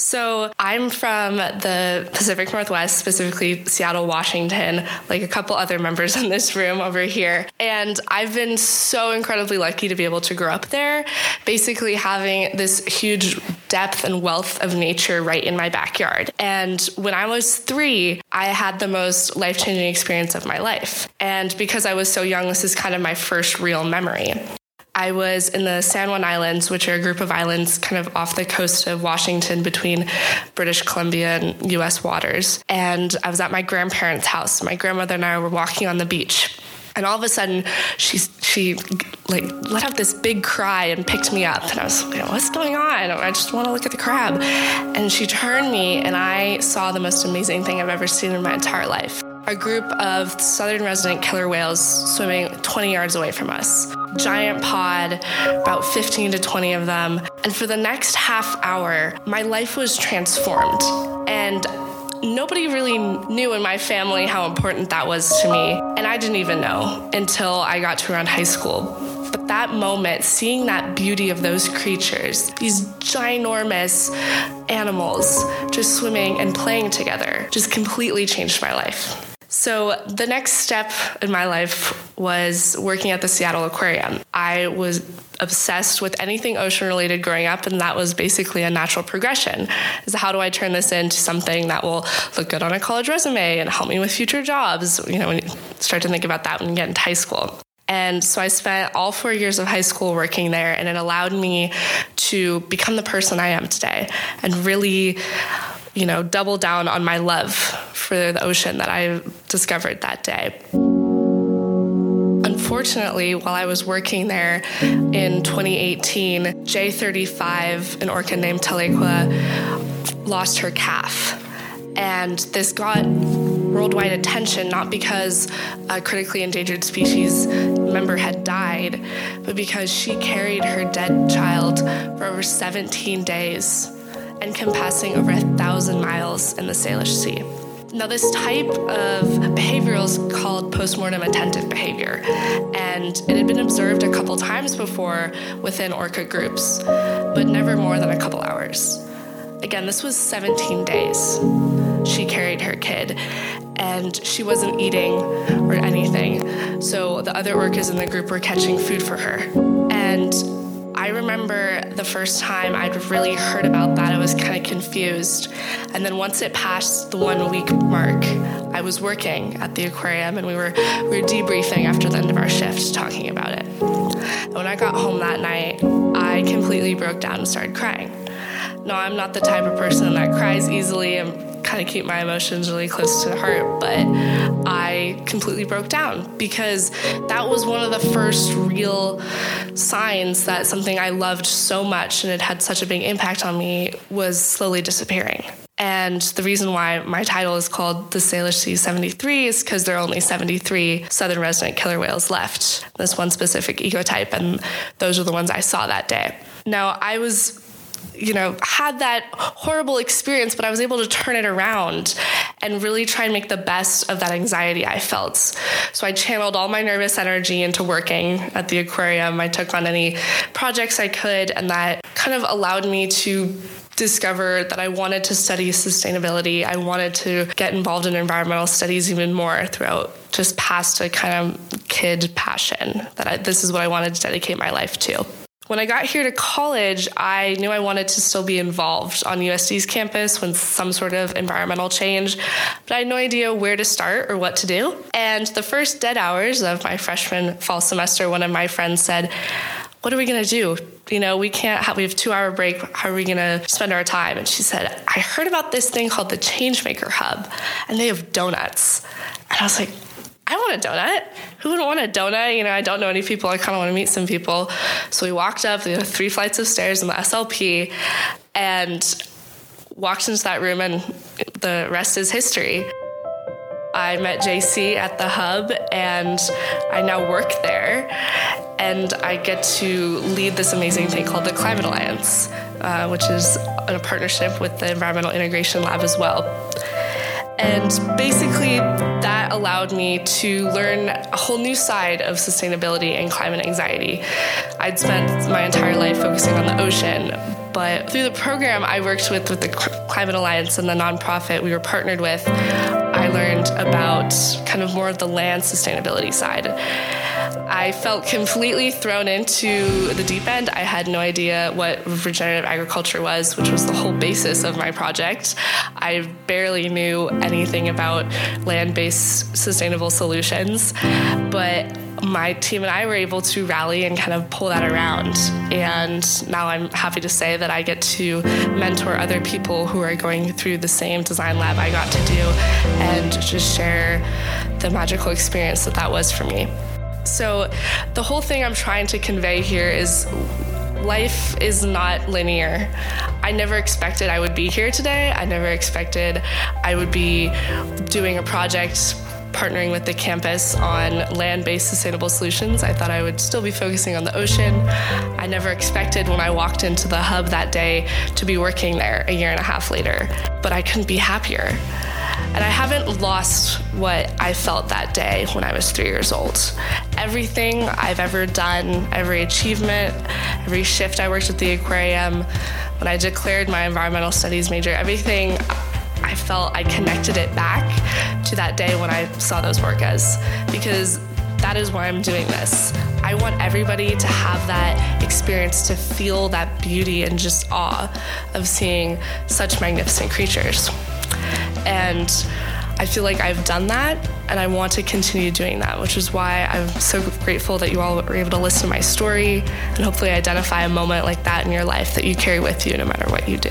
So I'm from the Pacific Northwest, specifically Seattle, Washington, like a couple other members in this room over here. And I've been so incredibly lucky to be able to grow up there, basically having this huge depth and wealth of nature right in my backyard. And when I was three, I had the most life changing experience of my life. And because I was so young, this is kind of my first real memory. I was in the San Juan Islands, which are a group of islands kind of off the coast of Washington between British Columbia and US waters. And I was at my grandparents' house. My grandmother and I were walking on the beach. And all of a sudden, she she like let out this big cry and picked me up. And I was, like, what's going on? I just want to look at the crab. And she turned me, and I saw the most amazing thing I've ever seen in my entire life a group of southern resident killer whales swimming 20 yards away from us. Giant pod, about 15 to 20 of them. And for the next half hour, my life was transformed. And nobody really knew in my family how important that was to me. And I didn't even know until I got to around high school. But that moment, seeing that beauty of those creatures, these ginormous animals just swimming and playing together, just completely changed my life. So, the next step in my life was working at the Seattle Aquarium. I was obsessed with anything ocean related growing up, and that was basically a natural progression. Is how do I turn this into something that will look good on a college resume and help me with future jobs? You know, when you start to think about that when you get into high school. And so I spent all four years of high school working there, and it allowed me to become the person I am today and really you know, double down on my love for the ocean that I discovered that day. Unfortunately, while I was working there in 2018, J35, an orca named Tahlequah, lost her calf. And this got worldwide attention not because a critically endangered species member had died, but because she carried her dead child for over 17 days encompassing over a thousand miles in the Salish Sea. Now, this type of behavioral is called postmortem attentive behavior, and it had been observed a couple times before within orca groups, but never more than a couple hours. Again, this was 17 days. She carried her kid, and she wasn't eating or anything, so the other orcas in the group were catching food for her. And I remember the first time I'd really heard about that, I was kind of confused. And then once it passed the one week mark, I was working at the aquarium and we were, we were debriefing after the end of our shift talking about it. And when I got home that night, I completely broke down and started crying. No, I'm not the type of person that cries easily. I'm kind of keep my emotions really close to the heart, but I completely broke down because that was one of the first real signs that something I loved so much and it had such a big impact on me was slowly disappearing. And the reason why my title is called the Salish Sea 73 is because there are only 73 southern resident killer whales left, this one specific ecotype, and those are the ones I saw that day. Now, I was you know, had that horrible experience, but I was able to turn it around and really try and make the best of that anxiety I felt. So I channeled all my nervous energy into working at the aquarium. I took on any projects I could, and that kind of allowed me to discover that I wanted to study sustainability. I wanted to get involved in environmental studies even more throughout just past a kind of kid passion that I, this is what I wanted to dedicate my life to. When I got here to college, I knew I wanted to still be involved on USD's campus with some sort of environmental change, but I had no idea where to start or what to do. And the first dead hours of my freshman fall semester, one of my friends said, what are we going to do? You know, we can't have, we have two hour break. How are we going to spend our time? And she said, I heard about this thing called the Changemaker Hub, and they have donuts. And I was like, I want a donut. Who wouldn't want a donut? You know, I don't know any people. I kind of want to meet some people. So we walked up the three flights of stairs in the SLP and walked into that room, and the rest is history. I met JC at the hub, and I now work there. And I get to lead this amazing thing called the Climate Alliance, uh, which is a partnership with the Environmental Integration Lab as well. And basically, that allowed me to learn a whole new side of sustainability and climate anxiety. I'd spent my entire life focusing on the ocean, But through the program I worked with with the Climate Alliance and the nonprofit we were partnered with, I learned about kind of more of the land sustainability side. I felt completely thrown into the deep end. I had no idea what regenerative agriculture was, which was the whole basis of my project. I barely knew anything about land based sustainable solutions, but my team and I were able to rally and kind of pull that around. And now I'm happy to say that I get to mentor other people who are going through the same design lab I got to do and just share the magical experience that that was for me. So, the whole thing I'm trying to convey here is life is not linear. I never expected I would be here today. I never expected I would be doing a project partnering with the campus on land based sustainable solutions. I thought I would still be focusing on the ocean. I never expected when I walked into the hub that day to be working there a year and a half later, but I couldn't be happier. And I haven't lost what I felt that day when I was three years old. Everything I've ever done, every achievement, every shift I worked at the aquarium, when I declared my environmental studies major, everything I felt I connected it back to that day when I saw those orcas because that is why I'm doing this. I want everybody to have that experience, to feel that beauty and just awe of seeing such magnificent creatures. And I feel like I've done that and I want to continue doing that, which is why I'm so grateful that you all were able to listen to my story and hopefully identify a moment like that in your life that you carry with you no matter what you do.